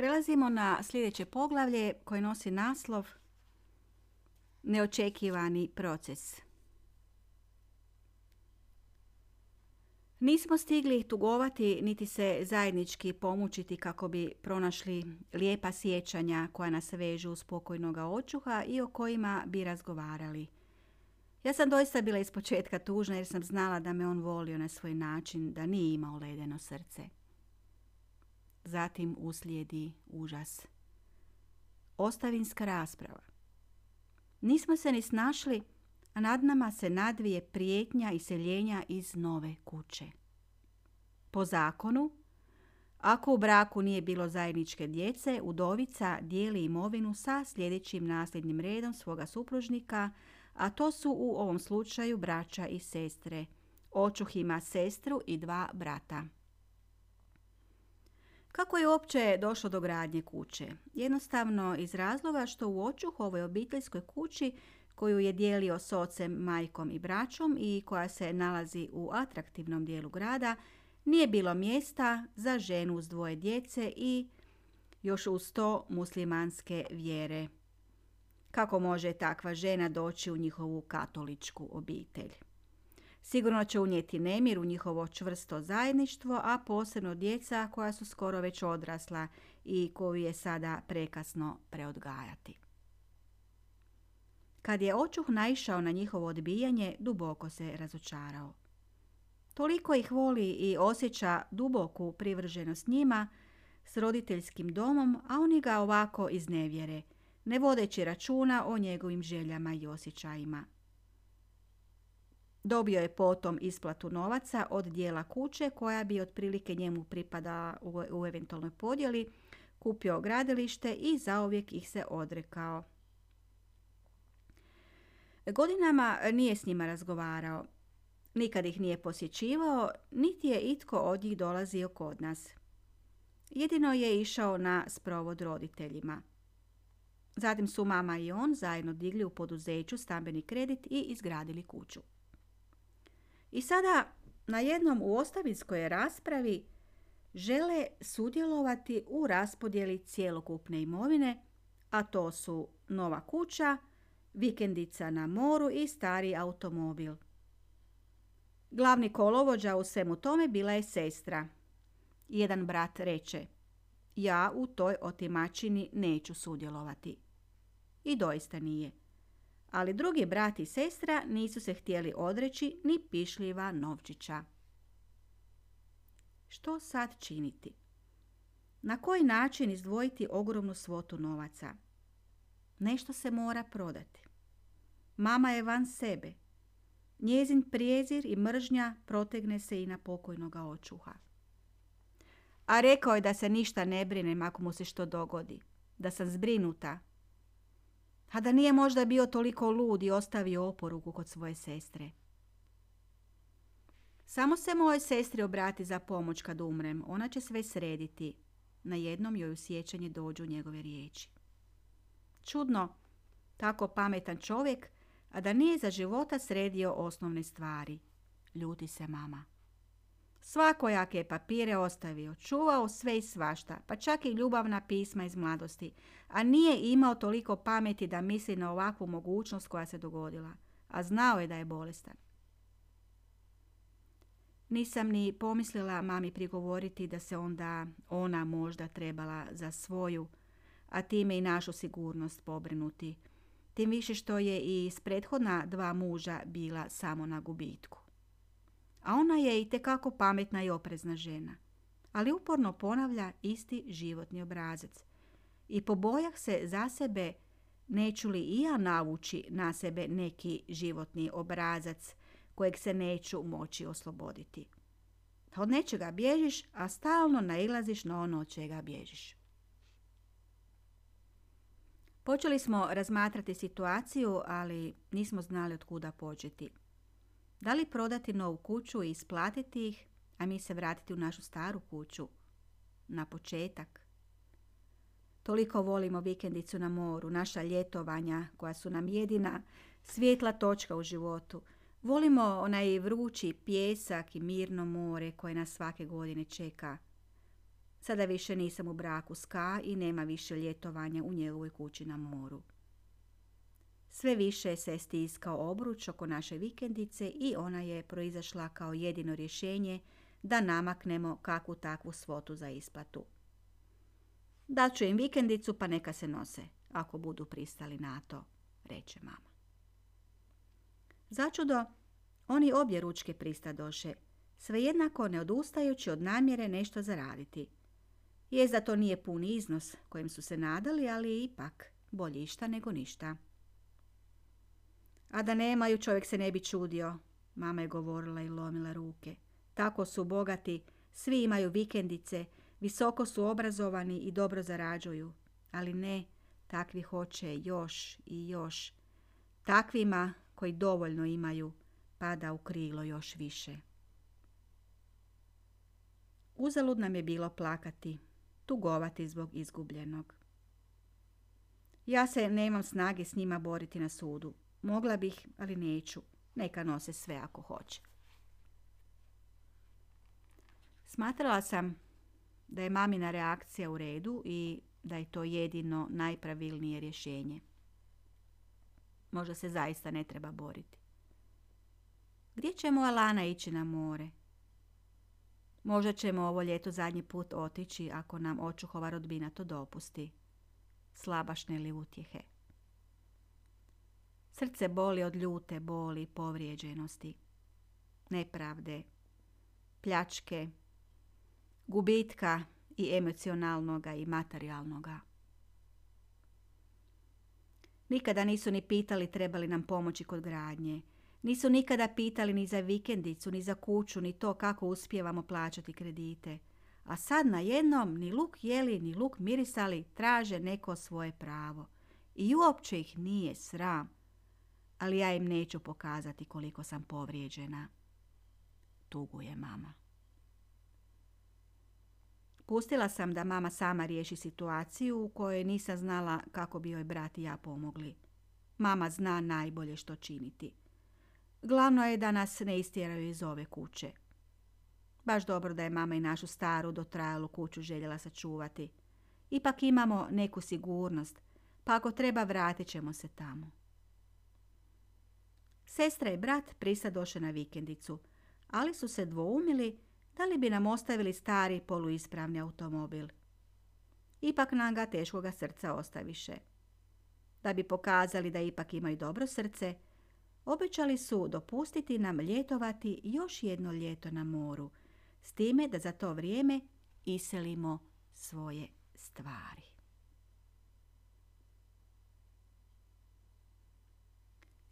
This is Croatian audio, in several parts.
Prelazimo na sljedeće poglavlje koje nosi naslov Neočekivani proces. Nismo stigli tugovati niti se zajednički pomučiti kako bi pronašli lijepa sjećanja koja nas vežu uz pokojnoga očuha i o kojima bi razgovarali. Ja sam doista bila iz početka tužna jer sam znala da me on volio na svoj način, da nije imao ledeno srce. Zatim uslijedi užas. Ostavinska rasprava. Nismo se ni snašli, a nad nama se nadvije prijetnja iseljenja iz nove kuće. Po zakonu, ako u braku nije bilo zajedničke djece, udovica dijeli imovinu sa sljedećim nasljednim redom svoga supružnika, a to su u ovom slučaju braća i sestre. Očuh ima sestru i dva brata. Kako je uopće došlo do gradnje kuće? Jednostavno iz razloga što u očuh ovoj obiteljskoj kući koju je dijelio s ocem, majkom i braćom i koja se nalazi u atraktivnom dijelu grada, nije bilo mjesta za ženu uz dvoje djece i još uz to muslimanske vjere. Kako može takva žena doći u njihovu katoličku obitelj? Sigurno će unijeti nemir u njihovo čvrsto zajedništvo, a posebno djeca koja su skoro već odrasla i koju je sada prekasno preodgajati. Kad je očuh naišao na njihovo odbijanje, duboko se razočarao. Toliko ih voli i osjeća duboku privrženost njima s roditeljskim domom, a oni ga ovako iznevjere, ne vodeći računa o njegovim željama i osjećajima. Dobio je potom isplatu novaca od dijela kuće koja bi otprilike njemu pripadala u eventualnoj podjeli, kupio gradilište i zauvijek ih se odrekao. Godinama nije s njima razgovarao. Nikad ih nije posjećivao, niti je itko od njih dolazio kod nas. Jedino je išao na sprovod roditeljima. Zatim su mama i on zajedno digli u poduzeću stambeni kredit i izgradili kuću. I sada na jednom u ostavinskoj raspravi žele sudjelovati u raspodjeli cjelokupne imovine, a to su nova kuća, vikendica na moru i stari automobil. Glavni kolovođa u svemu tome bila je sestra. Jedan brat reče, ja u toj otimačini neću sudjelovati. I doista nije. Ali drugi brat i sestra nisu se htjeli odreći ni pišljiva novčića. Što sad činiti? Na koji način izdvojiti ogromnu svotu novaca? Nešto se mora prodati. Mama je van sebe. Njezin prijezir i mržnja protegne se i na pokojnoga očuha. A rekao je da se ništa ne brinem ako mu se što dogodi. Da sam zbrinuta. A da nije možda bio toliko lud i ostavio oporuku kod svoje sestre. Samo se moje sestri obrati za pomoć kad umrem. Ona će sve srediti. Na jednom joj u sjećanje dođu njegove riječi. Čudno, tako pametan čovjek a da nije za života sredio osnovne stvari. Ljuti se mama. Svakojake je papire ostavio, čuvao sve i svašta, pa čak i ljubavna pisma iz mladosti, a nije imao toliko pameti da misli na ovakvu mogućnost koja se dogodila, a znao je da je bolestan. Nisam ni pomislila mami prigovoriti da se onda ona možda trebala za svoju, a time i našu sigurnost pobrinuti, tim više što je i iz prethodna dva muža bila samo na gubitku. A ona je i tekako pametna i oprezna žena, ali uporno ponavlja isti životni obrazac. I po bojah se za sebe neću li i ja navući na sebe neki životni obrazac kojeg se neću moći osloboditi. Od nečega bježiš, a stalno nailaziš na ono od čega bježiš. Počeli smo razmatrati situaciju, ali nismo znali od kuda početi. Da li prodati novu kuću i isplatiti ih, a mi se vratiti u našu staru kuću? Na početak. Toliko volimo vikendicu na moru, naša ljetovanja koja su nam jedina svijetla točka u životu. Volimo onaj vrući pjesak i mirno more koje nas svake godine čeka. Sada više nisam u braku s Ka i nema više ljetovanja u njegovoj kući na moru. Sve više se stiskao obruč oko naše vikendice i ona je proizašla kao jedino rješenje da namaknemo kakvu takvu svotu za isplatu. Daću im vikendicu pa neka se nose, ako budu pristali na to, reče mama. Začudo, oni obje ručke pristadoše, svejednako ne odustajući od namjere nešto zaraditi. Jest da to nije puni iznos kojim su se nadali, ali ipak bolje išta nego ništa. A da nemaju, čovjek se ne bi čudio, mama je govorila i lomila ruke. Tako su bogati, svi imaju vikendice, visoko su obrazovani i dobro zarađuju. Ali ne, takvi hoće još i još. Takvima koji dovoljno imaju, pada u krilo još više. Uzalud nam je bilo plakati, tugovati zbog izgubljenog. Ja se nemam snage s njima boriti na sudu. Mogla bih, ali neću. Neka nose sve ako hoće. Smatrala sam da je mamina reakcija u redu i da je to jedino najpravilnije rješenje. Možda se zaista ne treba boriti. Gdje ćemo Alana ići na more? Možda ćemo ovo ljeto zadnji put otići ako nam očuhova rodbina to dopusti. Slabašne li utjehe. Srce boli od ljute boli povrijeđenosti, nepravde, pljačke, gubitka i emocionalnoga i materijalnoga. Nikada nisu ni pitali trebali nam pomoći kod gradnje. Nisu nikada pitali ni za vikendicu, ni za kuću, ni to kako uspijevamo plaćati kredite. A sad na jednom ni luk jeli, ni luk mirisali, traže neko svoje pravo. I uopće ih nije sram. Ali ja im neću pokazati koliko sam povrijeđena. Tuguje mama. Pustila sam da mama sama riješi situaciju u kojoj nisam znala kako bi joj brat i ja pomogli. Mama zna najbolje što činiti. Glavno je da nas ne istjeraju iz ove kuće. Baš dobro da je mama i našu staru dotrajalu kuću željela sačuvati. Ipak imamo neku sigurnost, pa ako treba vratit ćemo se tamo. Sestra i brat prisadoše na vikendicu, ali su se dvoumili da li bi nam ostavili stari poluispravni automobil. Ipak nam ga teškoga srca ostaviše. Da bi pokazali da ipak imaju dobro srce, obećali su dopustiti nam ljetovati još jedno ljeto na moru, s time da za to vrijeme iselimo svoje stvari.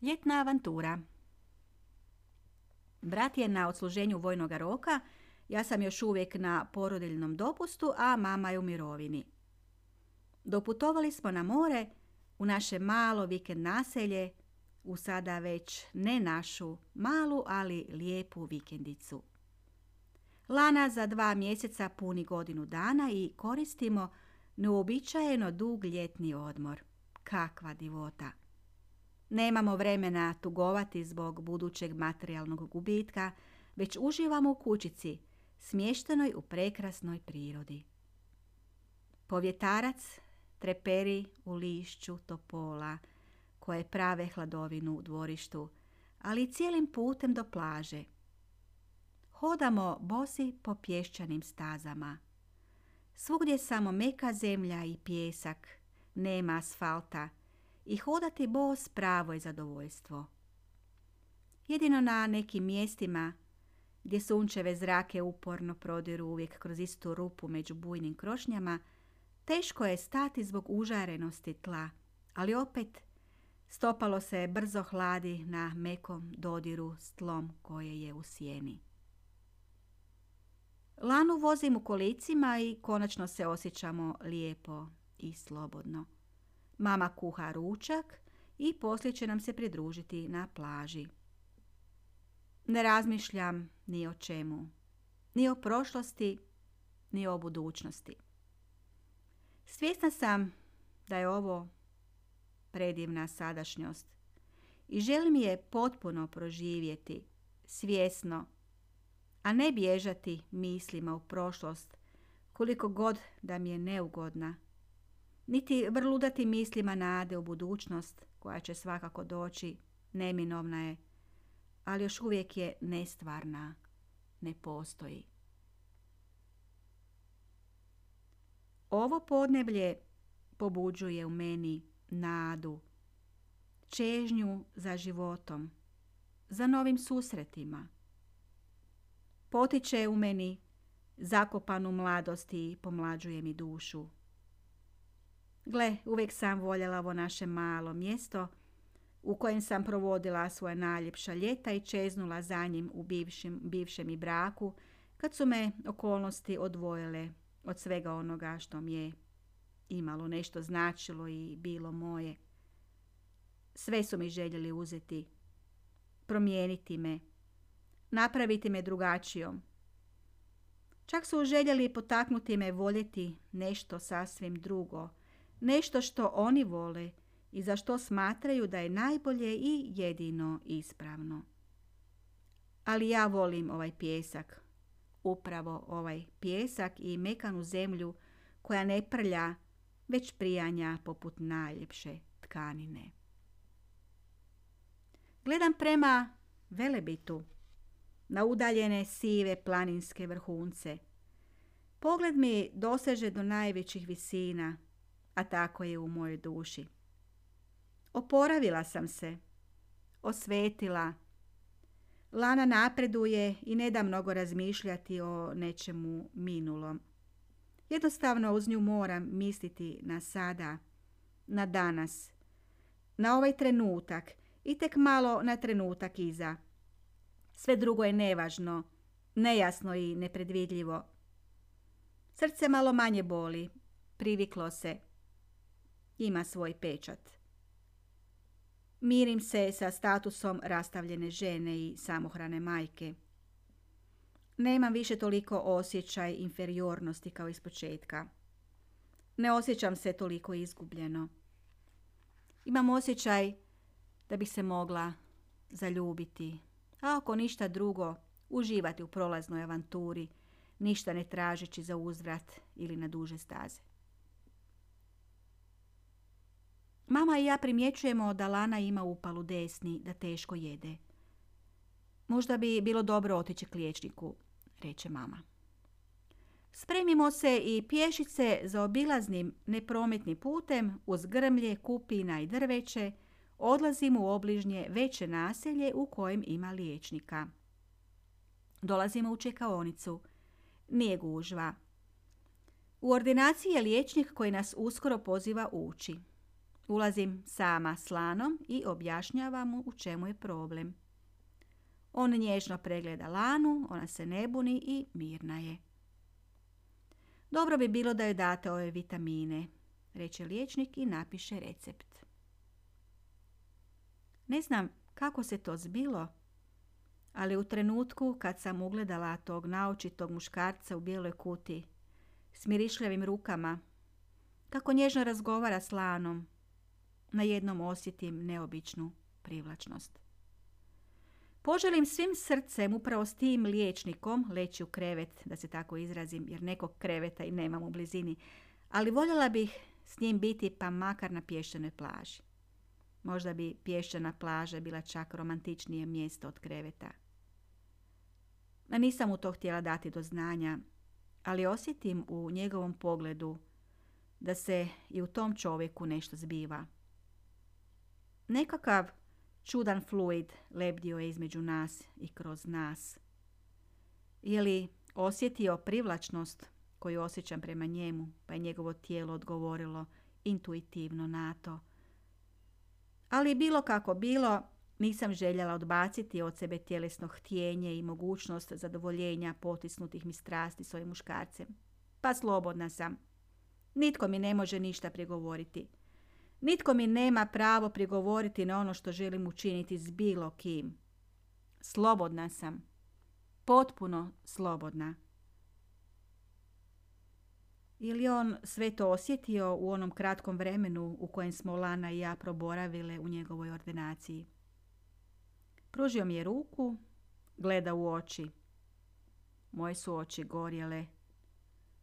Ljetna avantura Brat je na odsluženju vojnog roka ja sam još uvijek na porodiljnom dopustu, a mama je u mirovini. Doputovali smo na more u naše malo vikend naselje, u sada već ne našu malu, ali lijepu vikendicu. Lana za dva mjeseca puni godinu dana i koristimo neuobičajeno dug ljetni odmor. Kakva divota! Nemamo vremena tugovati zbog budućeg materijalnog gubitka, već uživamo u kućici smještenoj u prekrasnoj prirodi. Povjetarac treperi u lišću topola, koje prave hladovinu u dvorištu, ali cijelim putem do plaže. Hodamo bosi po pješčanim stazama. Svugdje samo meka zemlja i pjesak, nema asfalta i hodati bos pravo je zadovoljstvo. Jedino na nekim mjestima gdje sunčeve zrake uporno prodiru uvijek kroz istu rupu među bujnim krošnjama, teško je stati zbog užarenosti tla, ali opet stopalo se brzo hladi na mekom dodiru s tlom koje je u sjeni. Lanu vozim u kolicima i konačno se osjećamo lijepo i slobodno. Mama kuha ručak i poslije će nam se pridružiti na plaži. Ne razmišljam ni o čemu, ni o prošlosti, ni o budućnosti. Svjesna sam da je ovo predivna sadašnjost i želim je potpuno proživjeti, svjesno, a ne bježati mislima u prošlost koliko god da mi je neugodna, niti vrludati mislima nade u budućnost koja će svakako doći, neminovna je, ali još uvijek je nestvarna, ne postoji. Ovo podneblje pobuđuje u meni nadu, čežnju za životom, za novim susretima. Potiče u meni zakopanu mladosti i pomlađuje mi dušu. Gle, uvijek sam voljela ovo naše malo mjesto u kojem sam provodila svoja najljepša ljeta i čeznula za njim u bivšem, bivšem i braku, kad su me okolnosti odvojile od svega onoga što mi je imalo nešto značilo i bilo moje. Sve su mi željeli uzeti, promijeniti me, napraviti me drugačijom. Čak su željeli potaknuti me voljeti nešto sasvim drugo, nešto što oni vole i za što smatraju da je najbolje i jedino ispravno. Ali ja volim ovaj pjesak, upravo ovaj pjesak i mekanu zemlju koja ne prlja, već prijanja poput najljepše tkanine. Gledam prema Velebitu, na udaljene sive planinske vrhunce. Pogled mi doseže do najvećih visina, a tako je u mojoj duši. Oporavila sam se, osvetila. Lana napreduje i ne da mnogo razmišljati o nečemu minulom. Jednostavno uz nju moram misliti na sada, na danas, na ovaj trenutak i tek malo na trenutak iza. Sve drugo je nevažno, nejasno i nepredvidljivo. Srce malo manje boli, priviklo se. Ima svoj pečat. Mirim se sa statusom rastavljene žene i samohrane majke. Nemam više toliko osjećaj inferiornosti kao iz početka. Ne osjećam se toliko izgubljeno. Imam osjećaj da bih se mogla zaljubiti, a ako ništa drugo, uživati u prolaznoj avanturi, ništa ne tražeći za uzvrat ili na duže staze. Mama i ja primjećujemo da Lana ima upalu desni, da teško jede. Možda bi bilo dobro otići k liječniku, reče mama. Spremimo se i pješice za obilaznim neprometnim putem uz grmlje, kupina i drveće, odlazimo u obližnje veće naselje u kojem ima liječnika. Dolazimo u čekaonicu. Nije gužva. U ordinaciji je liječnik koji nas uskoro poziva ući. Ulazim sama s Lanom i objašnjavam mu u čemu je problem. On nježno pregleda Lanu, ona se ne buni i mirna je. Dobro bi bilo da joj date ove vitamine, reče liječnik i napiše recept. Ne znam kako se to zbilo, ali u trenutku kad sam ugledala tog naočitog muškarca u bijeloj kuti, s mirišljavim rukama, kako nježno razgovara s Lanom, na jednom osjetim neobičnu privlačnost. Poželim svim srcem upravo s tim liječnikom leći u krevet, da se tako izrazim, jer nekog kreveta i nemam u blizini, ali voljela bih s njim biti pa makar na pješčanoj plaži. Možda bi pješčana plaža bila čak romantičnije mjesto od kreveta. A nisam mu to htjela dati do znanja, ali osjetim u njegovom pogledu da se i u tom čovjeku nešto zbiva. Nekakav čudan fluid lebdio je između nas i kroz nas. Je osjetio privlačnost koju osjećam prema njemu, pa je njegovo tijelo odgovorilo intuitivno na to. Ali bilo kako bilo, nisam željela odbaciti od sebe tjelesno htjenje i mogućnost zadovoljenja potisnutih mi strasti s ovim muškarcem. Pa slobodna sam. Nitko mi ne može ništa prigovoriti. Nitko mi nema pravo prigovoriti na ono što želim učiniti s bilo kim. Slobodna sam. Potpuno slobodna. Ili on sve to osjetio u onom kratkom vremenu u kojem smo Lana i ja proboravile u njegovoj ordinaciji. Pružio mi je ruku, gleda u oči. Moje su oči gorjele.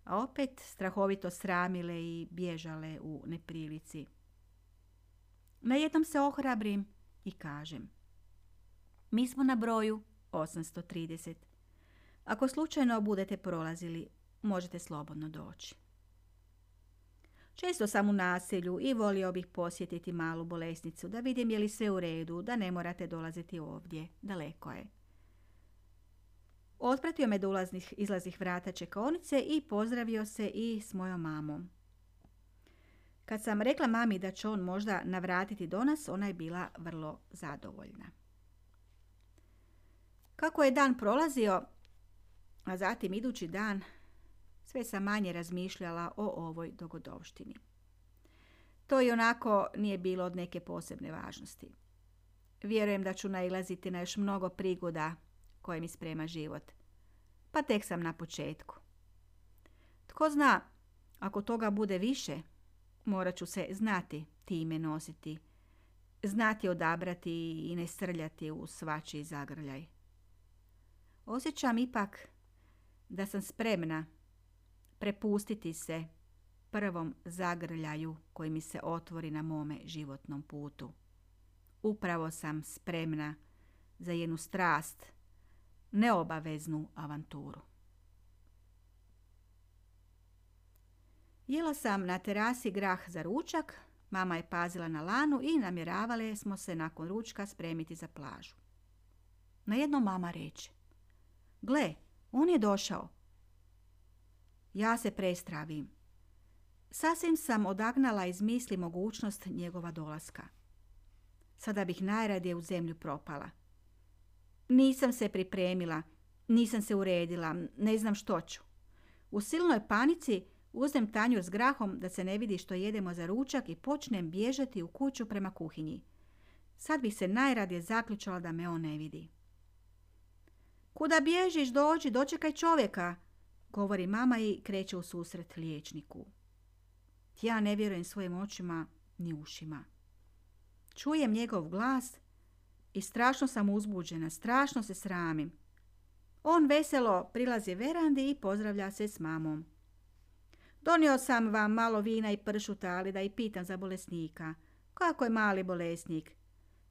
a opet strahovito sramile i bježale u neprilici. Na jednom se ohrabrim i kažem. Mi smo na broju 830. Ako slučajno budete prolazili, možete slobodno doći. Često sam u naselju i volio bih posjetiti malu bolesnicu, da vidim je li sve u redu, da ne morate dolaziti ovdje, daleko je. Otpratio me do ulaznih, izlaznih vrata čekaonice i pozdravio se i s mojom mamom. Kad sam rekla mami da će on možda navratiti do nas, ona je bila vrlo zadovoljna. Kako je dan prolazio, a zatim idući dan, sve sam manje razmišljala o ovoj dogodovštini. To i onako nije bilo od neke posebne važnosti. Vjerujem da ću nailaziti na još mnogo prigoda koje mi sprema život. Pa tek sam na početku. Tko zna, ako toga bude više, morat ću se znati time nositi, znati odabrati i ne srljati u svačiji zagrljaj. Osjećam ipak da sam spremna prepustiti se prvom zagrljaju koji mi se otvori na mome životnom putu. Upravo sam spremna za jednu strast, neobaveznu avanturu. Jela sam na terasi grah za ručak, mama je pazila na lanu i namjeravale smo se nakon ručka spremiti za plažu. Na jedno mama reče, gle, on je došao. Ja se prestravim. Sasvim sam odagnala iz misli mogućnost njegova dolaska. Sada bih najradije u zemlju propala. Nisam se pripremila, nisam se uredila, ne znam što ću. U silnoj panici uzem tanjur s grahom da se ne vidi što jedemo za ručak i počnem bježati u kuću prema kuhinji. Sad bih se najradije zaključala da me on ne vidi. Kuda bježiš, dođi, dočekaj čovjeka, govori mama i kreće u susret liječniku. Ja ne vjerujem svojim očima ni ušima. Čujem njegov glas i strašno sam uzbuđena, strašno se sramim. On veselo prilazi verandi i pozdravlja se s mamom. Donio sam vam malo vina i pršuta, ali da i pitam za bolesnika. Kako je mali bolesnik?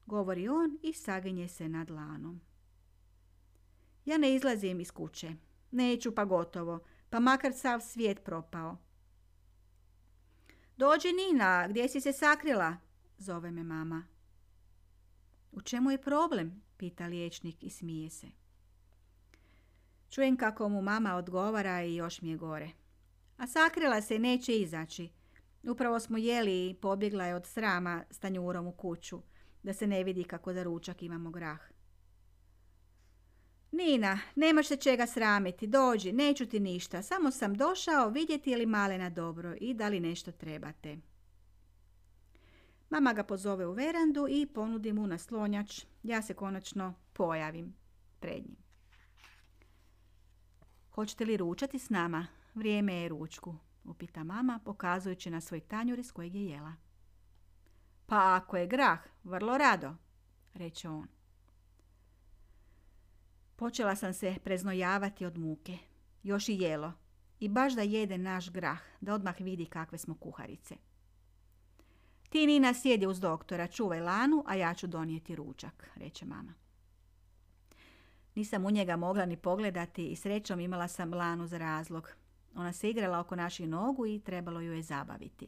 Govori on i saginje se nad lanom. Ja ne izlazim iz kuće. Neću pa gotovo, pa makar sav svijet propao. Dođi Nina, gdje si se sakrila? Zove me mama. U čemu je problem? Pita liječnik i smije se. Čujem kako mu mama odgovara i još mi je gore. A sakrila se neće izaći. Upravo smo jeli i pobjegla je od srama s tanjurom u kuću, da se ne vidi kako za ručak imamo grah. Nina, nemaš se čega sramiti, dođi, neću ti ništa, samo sam došao vidjeti je li malena dobro i da li nešto trebate. Mama ga pozove u verandu i ponudi mu naslonjač. Ja se konačno pojavim pred njim. Hoćete li ručati s nama? Vrijeme je ručku, upita mama, pokazujući na svoj tanjur iz kojeg je jela. Pa ako je grah, vrlo rado, reče on. Počela sam se preznojavati od muke. Još i jelo. I baš da jede naš grah, da odmah vidi kakve smo kuharice. Ti Nina sjedi uz doktora, čuvaj lanu, a ja ću donijeti ručak, reče mama. Nisam u njega mogla ni pogledati i srećom imala sam lanu za razlog. Ona se igrala oko naših nogu i trebalo ju je zabaviti.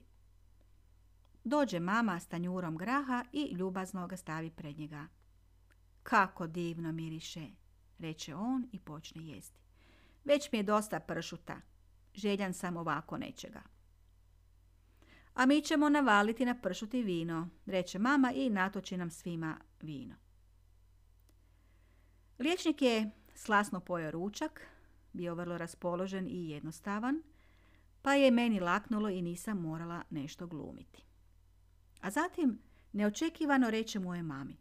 Dođe mama s tanjurom graha i ljubazno ga stavi pred njega. Kako divno miriše, reče on i počne jesti. Već mi je dosta pršuta. Željan sam ovako nečega. A mi ćemo navaliti na pršuti vino, reče mama i natoči nam svima vino. Liječnik je slasno pojao ručak, bio vrlo raspoložen i jednostavan, pa je meni laknulo i nisam morala nešto glumiti. A zatim neočekivano reče moje mami.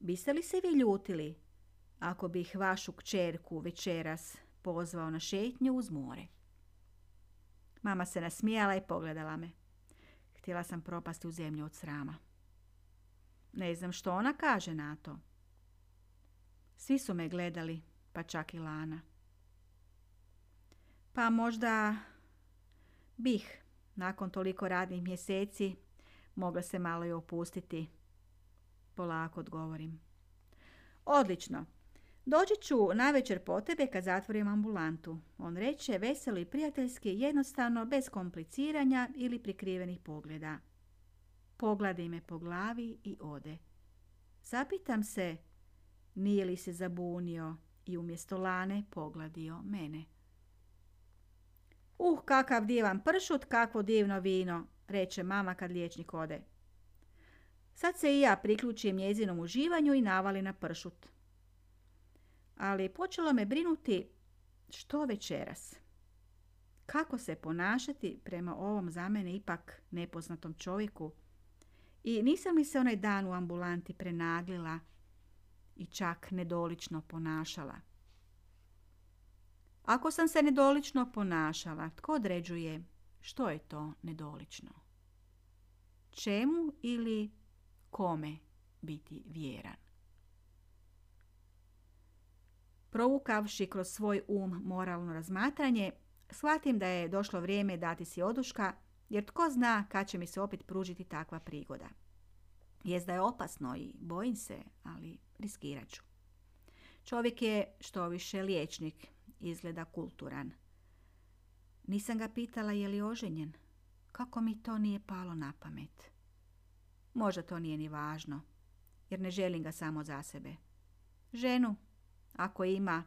Biste li se vi ljutili ako bih vašu kćerku večeras pozvao na šetnju uz more? Mama se nasmijala i pogledala me. Htjela sam propasti u zemlju od srama. Ne znam što ona kaže na to. Svi su me gledali, pa čak i Lana. Pa možda bih, nakon toliko radnih mjeseci, mogla se malo i opustiti. Polako odgovorim. Odlično. Doći ću večer po tebe kad zatvorim ambulantu. On reče veselo i prijateljski, jednostavno, bez kompliciranja ili prikrivenih pogleda. Pogladi me po glavi i ode. Zapitam se, nije li se zabunio i umjesto lane pogladio mene. Uh, kakav divan pršut, kakvo divno vino, reče mama kad liječnik ode. Sad se i ja priključim njezinom uživanju i navali na pršut. Ali počelo me brinuti što večeras. Kako se ponašati prema ovom za mene ipak nepoznatom čovjeku i nisam li se onaj dan u ambulanti prenaglila i čak nedolično ponašala. Ako sam se nedolično ponašala, tko određuje što je to nedolično? Čemu ili kome biti vjeran? Provukavši kroz svoj um moralno razmatranje, shvatim da je došlo vrijeme dati si oduška, jer tko zna kad će mi se opet pružiti takva prigoda. Jest da je opasno i bojim se, ali riskirat ću. Čovjek je što više liječnik, izgleda kulturan. Nisam ga pitala je li oženjen. Kako mi to nije palo na pamet? Možda to nije ni važno, jer ne želim ga samo za sebe. Ženu, ako ima,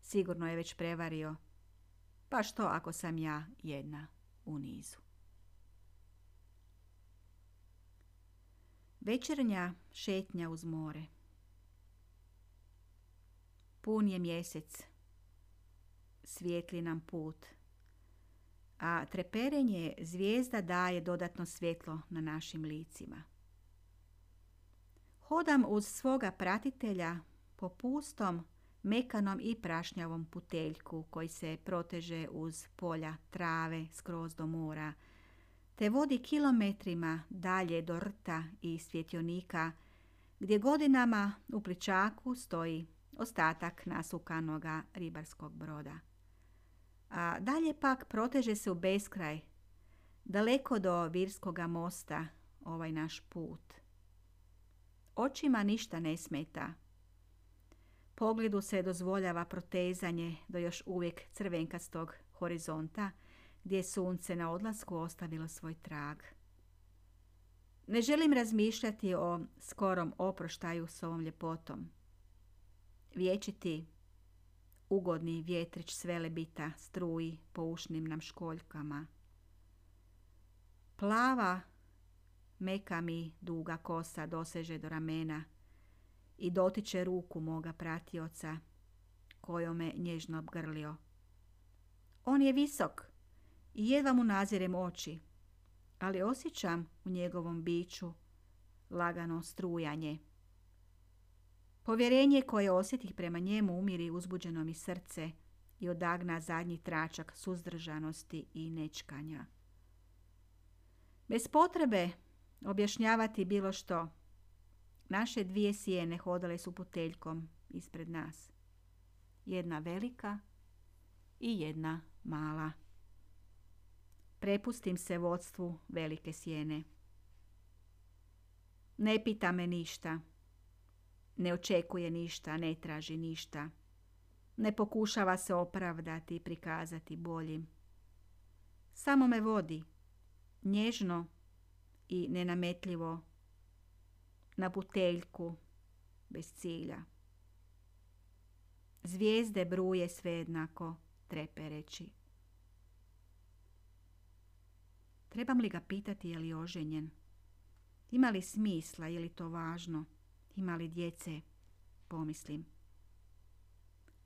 sigurno je već prevario. Pa što ako sam ja jedna u nizu? Večernja šetnja uz more. Pun je mjesec, svijetli nam put, a treperenje zvijezda daje dodatno svjetlo na našim licima. Hodam uz svoga pratitelja po pustom, mekanom i prašnjavom puteljku koji se proteže uz polja trave skroz do mora, te vodi kilometrima dalje do rta i svjetionika, gdje godinama u pličaku stoji ostatak nasukanoga ribarskog broda. A dalje pak proteže se u beskraj, daleko do Virskoga mosta, ovaj naš put. Očima ništa ne smeta. Pogledu se dozvoljava protezanje do još uvijek crvenkastog horizonta, gdje je sunce na odlasku ostavilo svoj trag. Ne želim razmišljati o skorom oproštaju s ovom ljepotom. Vječiti, ugodni vjetrić svelebita struji po ušnim nam školjkama. Plava, meka mi duga kosa doseže do ramena i dotiče ruku moga pratioca, kojom me nježno obgrlio. On je visok i jedva mu nazirem oči, ali osjećam u njegovom biću lagano strujanje. Povjerenje koje osjetih prema njemu umiri uzbuđeno mi srce i odagna zadnji tračak suzdržanosti i nečkanja. Bez potrebe objašnjavati bilo što, naše dvije sjene hodale su puteljkom ispred nas. Jedna velika i jedna mala. Prepustim se vodstvu velike sjene. Ne pita me ništa. Ne očekuje ništa, ne traži ništa. Ne pokušava se opravdati i prikazati boljim. Samo me vodi, nježno i nenametljivo, na puteljku, bez cilja. Zvijezde bruje sve jednako, trepereći. Trebam li ga pitati je li oženjen? Ima li smisla, je li to važno? Ima li djece? Pomislim.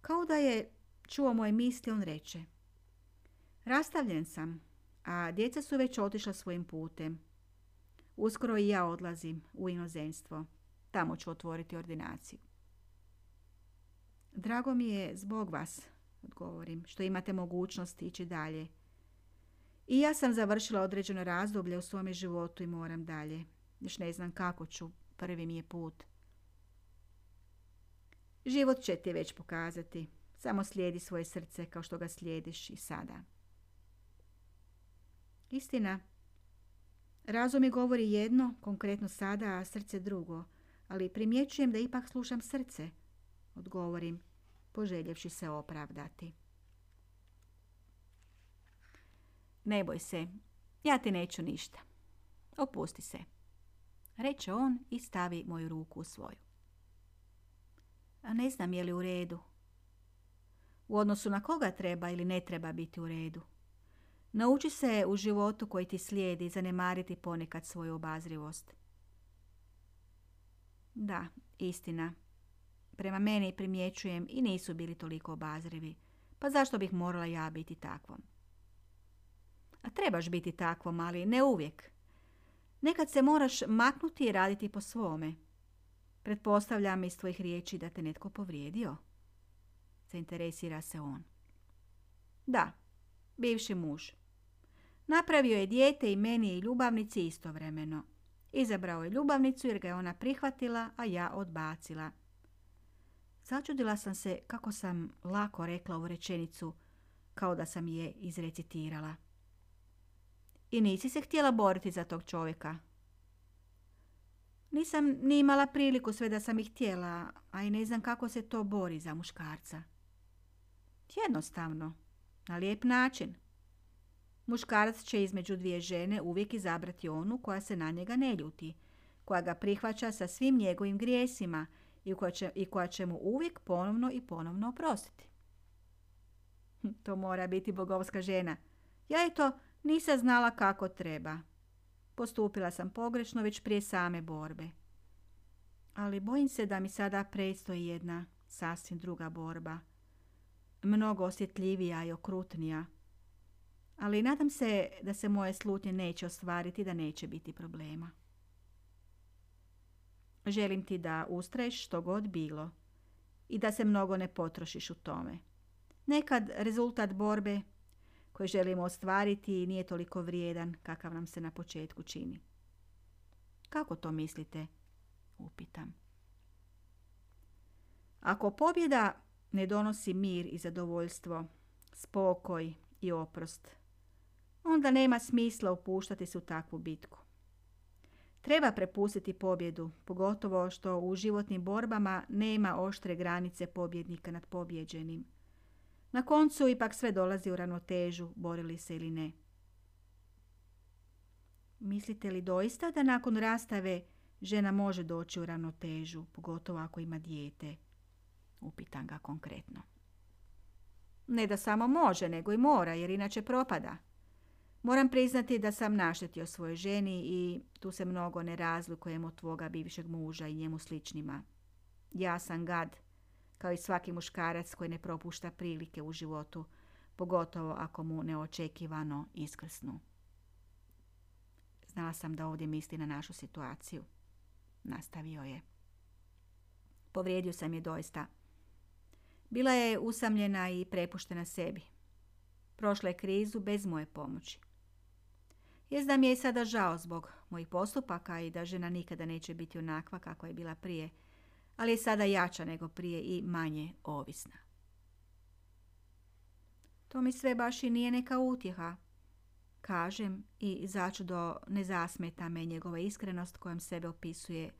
Kao da je čuo moje misli, on reče. Rastavljen sam, a djeca su već otišla svojim putem. Uskoro i ja odlazim u inozemstvo. Tamo ću otvoriti ordinaciju. Drago mi je zbog vas, odgovorim, što imate mogućnost ići dalje. I ja sam završila određeno razdoblje u svome životu i moram dalje. Još ne znam kako ću, prvi mi je put. Život će ti već pokazati. Samo slijedi svoje srce kao što ga slijediš i sada. Istina, razum mi govori jedno, konkretno sada, a srce drugo, ali primjećujem da ipak slušam srce, odgovorim, poželjevši se opravdati. Ne boj se, ja ti neću ništa. Opusti se, reče on i stavi moju ruku u svoju. A ne znam je li u redu. U odnosu na koga treba ili ne treba biti u redu. Nauči se u životu koji ti slijedi zanemariti ponekad svoju obazrivost. Da, istina. Prema meni primjećujem i nisu bili toliko obazrivi. Pa zašto bih morala ja biti takvom? A trebaš biti takvom, ali ne uvijek. Nekad se moraš maknuti i raditi po svome. Pretpostavljam iz tvojih riječi da te netko povrijedio. Zainteresira se on. Da, bivši muž. Napravio je dijete i meni i ljubavnici istovremeno. Izabrao je ljubavnicu jer ga je ona prihvatila, a ja odbacila. Začudila sam se kako sam lako rekla ovu rečenicu, kao da sam je izrecitirala. I nisi se htjela boriti za tog čovjeka? Nisam ni imala priliku sve da sam ih htjela, a i ne znam kako se to bori za muškarca. Jednostavno, na lijep način. Muškarac će između dvije žene uvijek izabrati onu koja se na njega ne ljuti, koja ga prihvaća sa svim njegovim grijesima i koja će, i koja će mu uvijek ponovno i ponovno oprostiti. To mora biti bogovska žena. Ja je to nisam znala kako treba. Postupila sam pogrešno već prije same borbe. Ali bojim se da mi sada predstoji jedna sasvim druga borba. Mnogo osjetljivija i okrutnija ali nadam se da se moje slutnje neće ostvariti, da neće biti problema. Želim ti da ustraješ što god bilo i da se mnogo ne potrošiš u tome. Nekad rezultat borbe koji želimo ostvariti nije toliko vrijedan kakav nam se na početku čini. Kako to mislite? Upitam. Ako pobjeda ne donosi mir i zadovoljstvo, spokoj i oprost, onda nema smisla upuštati se u takvu bitku. Treba prepustiti pobjedu, pogotovo što u životnim borbama nema oštre granice pobjednika nad pobjeđenim. Na koncu ipak sve dolazi u ravnotežu, borili se ili ne. Mislite li doista da nakon rastave žena može doći u ravnotežu, pogotovo ako ima dijete? Upitam ga konkretno. Ne da samo može, nego i mora, jer inače propada. Moram priznati da sam naštetio svojoj ženi i tu se mnogo ne razlikujem od tvoga bivšeg muža i njemu sličnima. Ja sam gad, kao i svaki muškarac koji ne propušta prilike u životu, pogotovo ako mu neočekivano iskrsnu. Znala sam da ovdje misli na našu situaciju. Nastavio je. Povrijedio sam je doista. Bila je usamljena i prepuštena sebi. Prošla je krizu bez moje pomoći. Jest da mi je sada žao zbog mojih postupaka i da žena nikada neće biti onakva kako je bila prije, ali je sada jača nego prije i manje ovisna. To mi sve baš i nije neka utjeha, kažem i začudo ne zasmeta me njegova iskrenost kojom sebe opisuje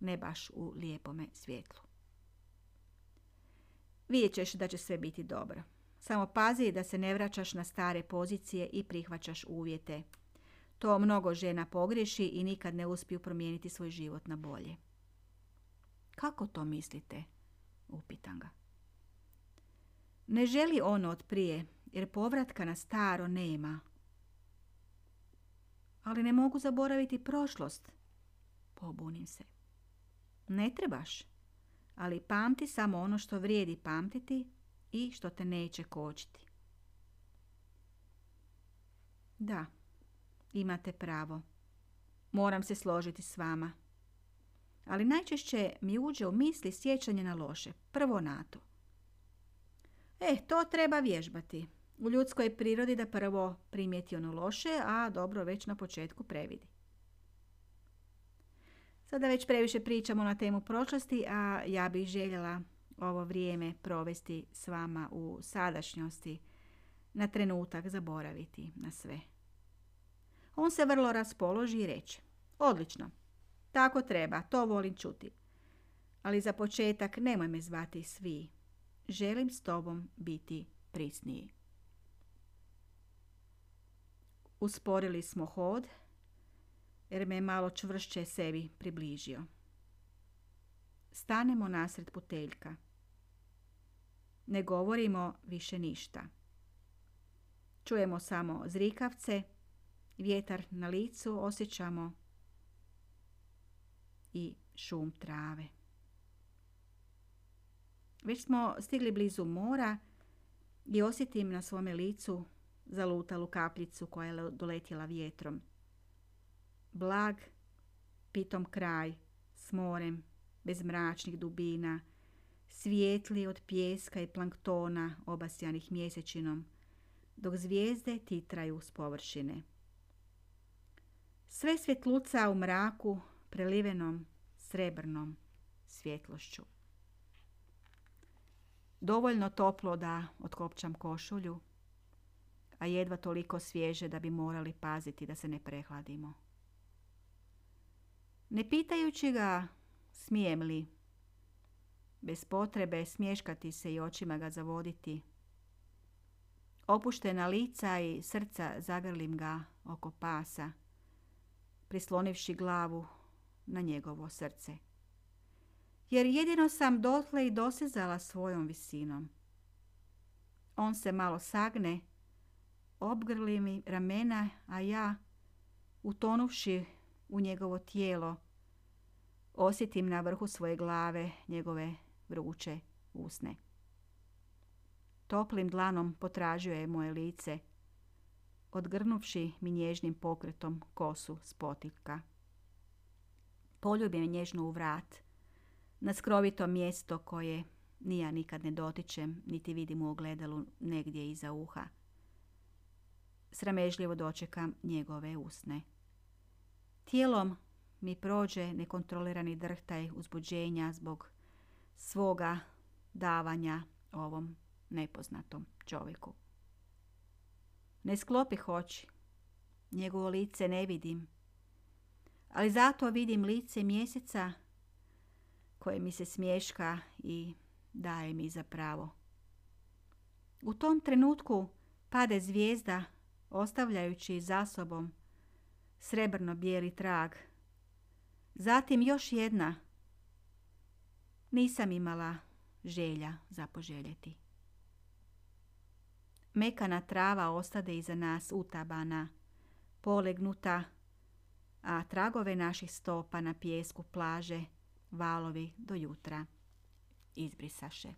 ne baš u lijepome svjetlu. Vidjet ćeš da će sve biti dobro. Samo pazi da se ne vraćaš na stare pozicije i prihvaćaš uvjete to mnogo žena pogriješi i nikad ne uspiju promijeniti svoj život na bolje. Kako to mislite? Upitam ga. Ne želi ono od prije, jer povratka na staro nema. Ali ne mogu zaboraviti prošlost. Pobunim se. Ne trebaš, ali pamti samo ono što vrijedi pamtiti i što te neće kočiti. Da, Imate pravo. Moram se složiti s vama. Ali najčešće mi uđe u misli sjećanje na loše. Prvo na to. E, to treba vježbati. U ljudskoj prirodi da prvo primijeti ono loše, a dobro već na početku previdi. Sada već previše pričamo na temu prošlosti, a ja bih željela ovo vrijeme provesti s vama u sadašnjosti, na trenutak zaboraviti na sve. On se vrlo raspoloži i reče, odlično, tako treba, to volim čuti. Ali za početak nemoj me zvati svi. Želim s tobom biti prisniji. Usporili smo hod, jer me je malo čvršće sebi približio. Stanemo nasred puteljka. Ne govorimo više ništa. Čujemo samo zrikavce, vjetar na licu osjećamo i šum trave. Već smo stigli blizu mora i osjetim na svome licu zalutalu kapljicu koja je doletjela vjetrom. Blag, pitom kraj, s morem, bez mračnih dubina, svijetli od pjeska i planktona obasjanih mjesečinom, dok zvijezde titraju s površine. Sve svjetluca u mraku prelivenom srebrnom svjetlošću. Dovoljno toplo da otkopčam košulju, a jedva toliko svježe da bi morali paziti da se ne prehladimo. Ne pitajući ga smijem li, bez potrebe smješkati se i očima ga zavoditi, opuštena lica i srca zagrlim ga oko pasa, prislonivši glavu na njegovo srce. Jer jedino sam dotle i dosezala svojom visinom. On se malo sagne, obgrli mi ramena, a ja, utonuvši u njegovo tijelo, osjetim na vrhu svoje glave njegove vruće usne. Toplim dlanom potražio je moje lice, odgrnuvši mi nježnim pokretom kosu s. Poljubim nježno u vrat, na skrovito mjesto koje nija nikad ne dotičem, niti vidim u ogledalu negdje iza uha. Sramežljivo dočekam njegove usne. Tijelom mi prođe nekontrolirani drhtaj uzbuđenja zbog svoga davanja ovom nepoznatom čovjeku. Ne sklopih oči, njegovo lice ne vidim, ali zato vidim lice mjeseca koje mi se smješka i daje mi za pravo. U tom trenutku pade zvijezda ostavljajući za sobom srebrno-bijeli trag. Zatim još jedna. Nisam imala želja za poželjeti. Mekana trava ostade iza nas utabana, polegnuta, a tragove naših stopa na pijesku plaže valovi do jutra izbrisaše.